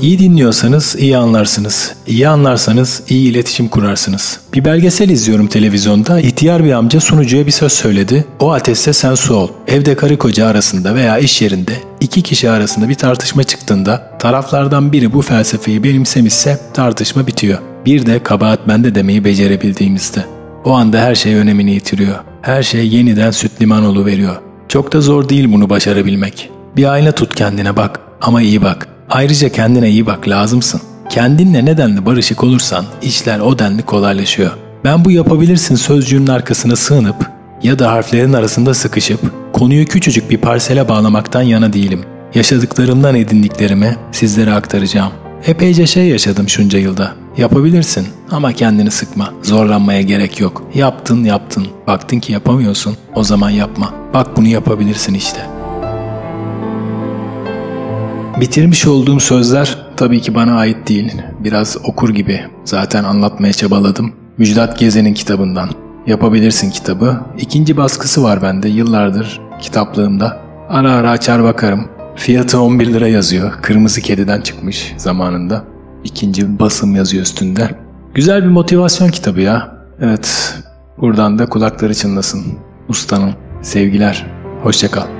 İyi dinliyorsanız iyi anlarsınız. İyi anlarsanız iyi iletişim kurarsınız. Bir belgesel izliyorum televizyonda. İhtiyar bir amca sunucuya bir söz söyledi. O ateşse sen su ol. Evde karı koca arasında veya iş yerinde iki kişi arasında bir tartışma çıktığında taraflardan biri bu felsefeyi benimsemişse tartışma bitiyor. Bir de kabahat bende demeyi becerebildiğimizde. O anda her şey önemini yitiriyor. Her şey yeniden süt liman veriyor. Çok da zor değil bunu başarabilmek. Bir ayna tut kendine bak ama iyi bak. Ayrıca kendine iyi bak lazımsın. Kendinle nedenli barışık olursan işler o denli kolaylaşıyor. Ben bu yapabilirsin sözcüğünün arkasına sığınıp ya da harflerin arasında sıkışıp konuyu küçücük bir parsele bağlamaktan yana değilim. Yaşadıklarımdan edindiklerimi sizlere aktaracağım. Epeyce şey yaşadım şunca yılda. Yapabilirsin ama kendini sıkma. Zorlanmaya gerek yok. Yaptın yaptın. Baktın ki yapamıyorsun. O zaman yapma. Bak bunu yapabilirsin işte. Bitirmiş olduğum sözler tabii ki bana ait değil. Biraz okur gibi. Zaten anlatmaya çabaladım. Müjdat Gezen'in kitabından. Yapabilirsin kitabı. İkinci baskısı var bende yıllardır kitaplığımda. Ara ara açar bakarım. Fiyatı 11 lira yazıyor. Kırmızı kediden çıkmış zamanında. İkinci basım yazıyor üstünde. Güzel bir motivasyon kitabı ya. Evet, buradan da kulakları çınlasın. Ustanın. Sevgiler. Hoşçakal.